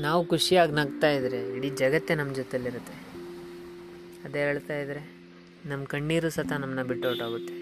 ನಾವು ಖುಷಿಯಾಗಿ ನಗ್ತಾ ಇದ್ರೆ, ಇಡೀ ಜಗತ್ತೇ ನಮ್ಮ ಜೊತೆಲಿರುತ್ತೆ ಅದೇ ಹೇಳ್ತಾ ಇದ್ರೆ, ನಮ್ಮ ಕಣ್ಣೀರು ಸತ ನಮ್ಮನ್ನ ಬಿಟ್ಟು ಹೊರ್ಟೋಗುತ್ತೆ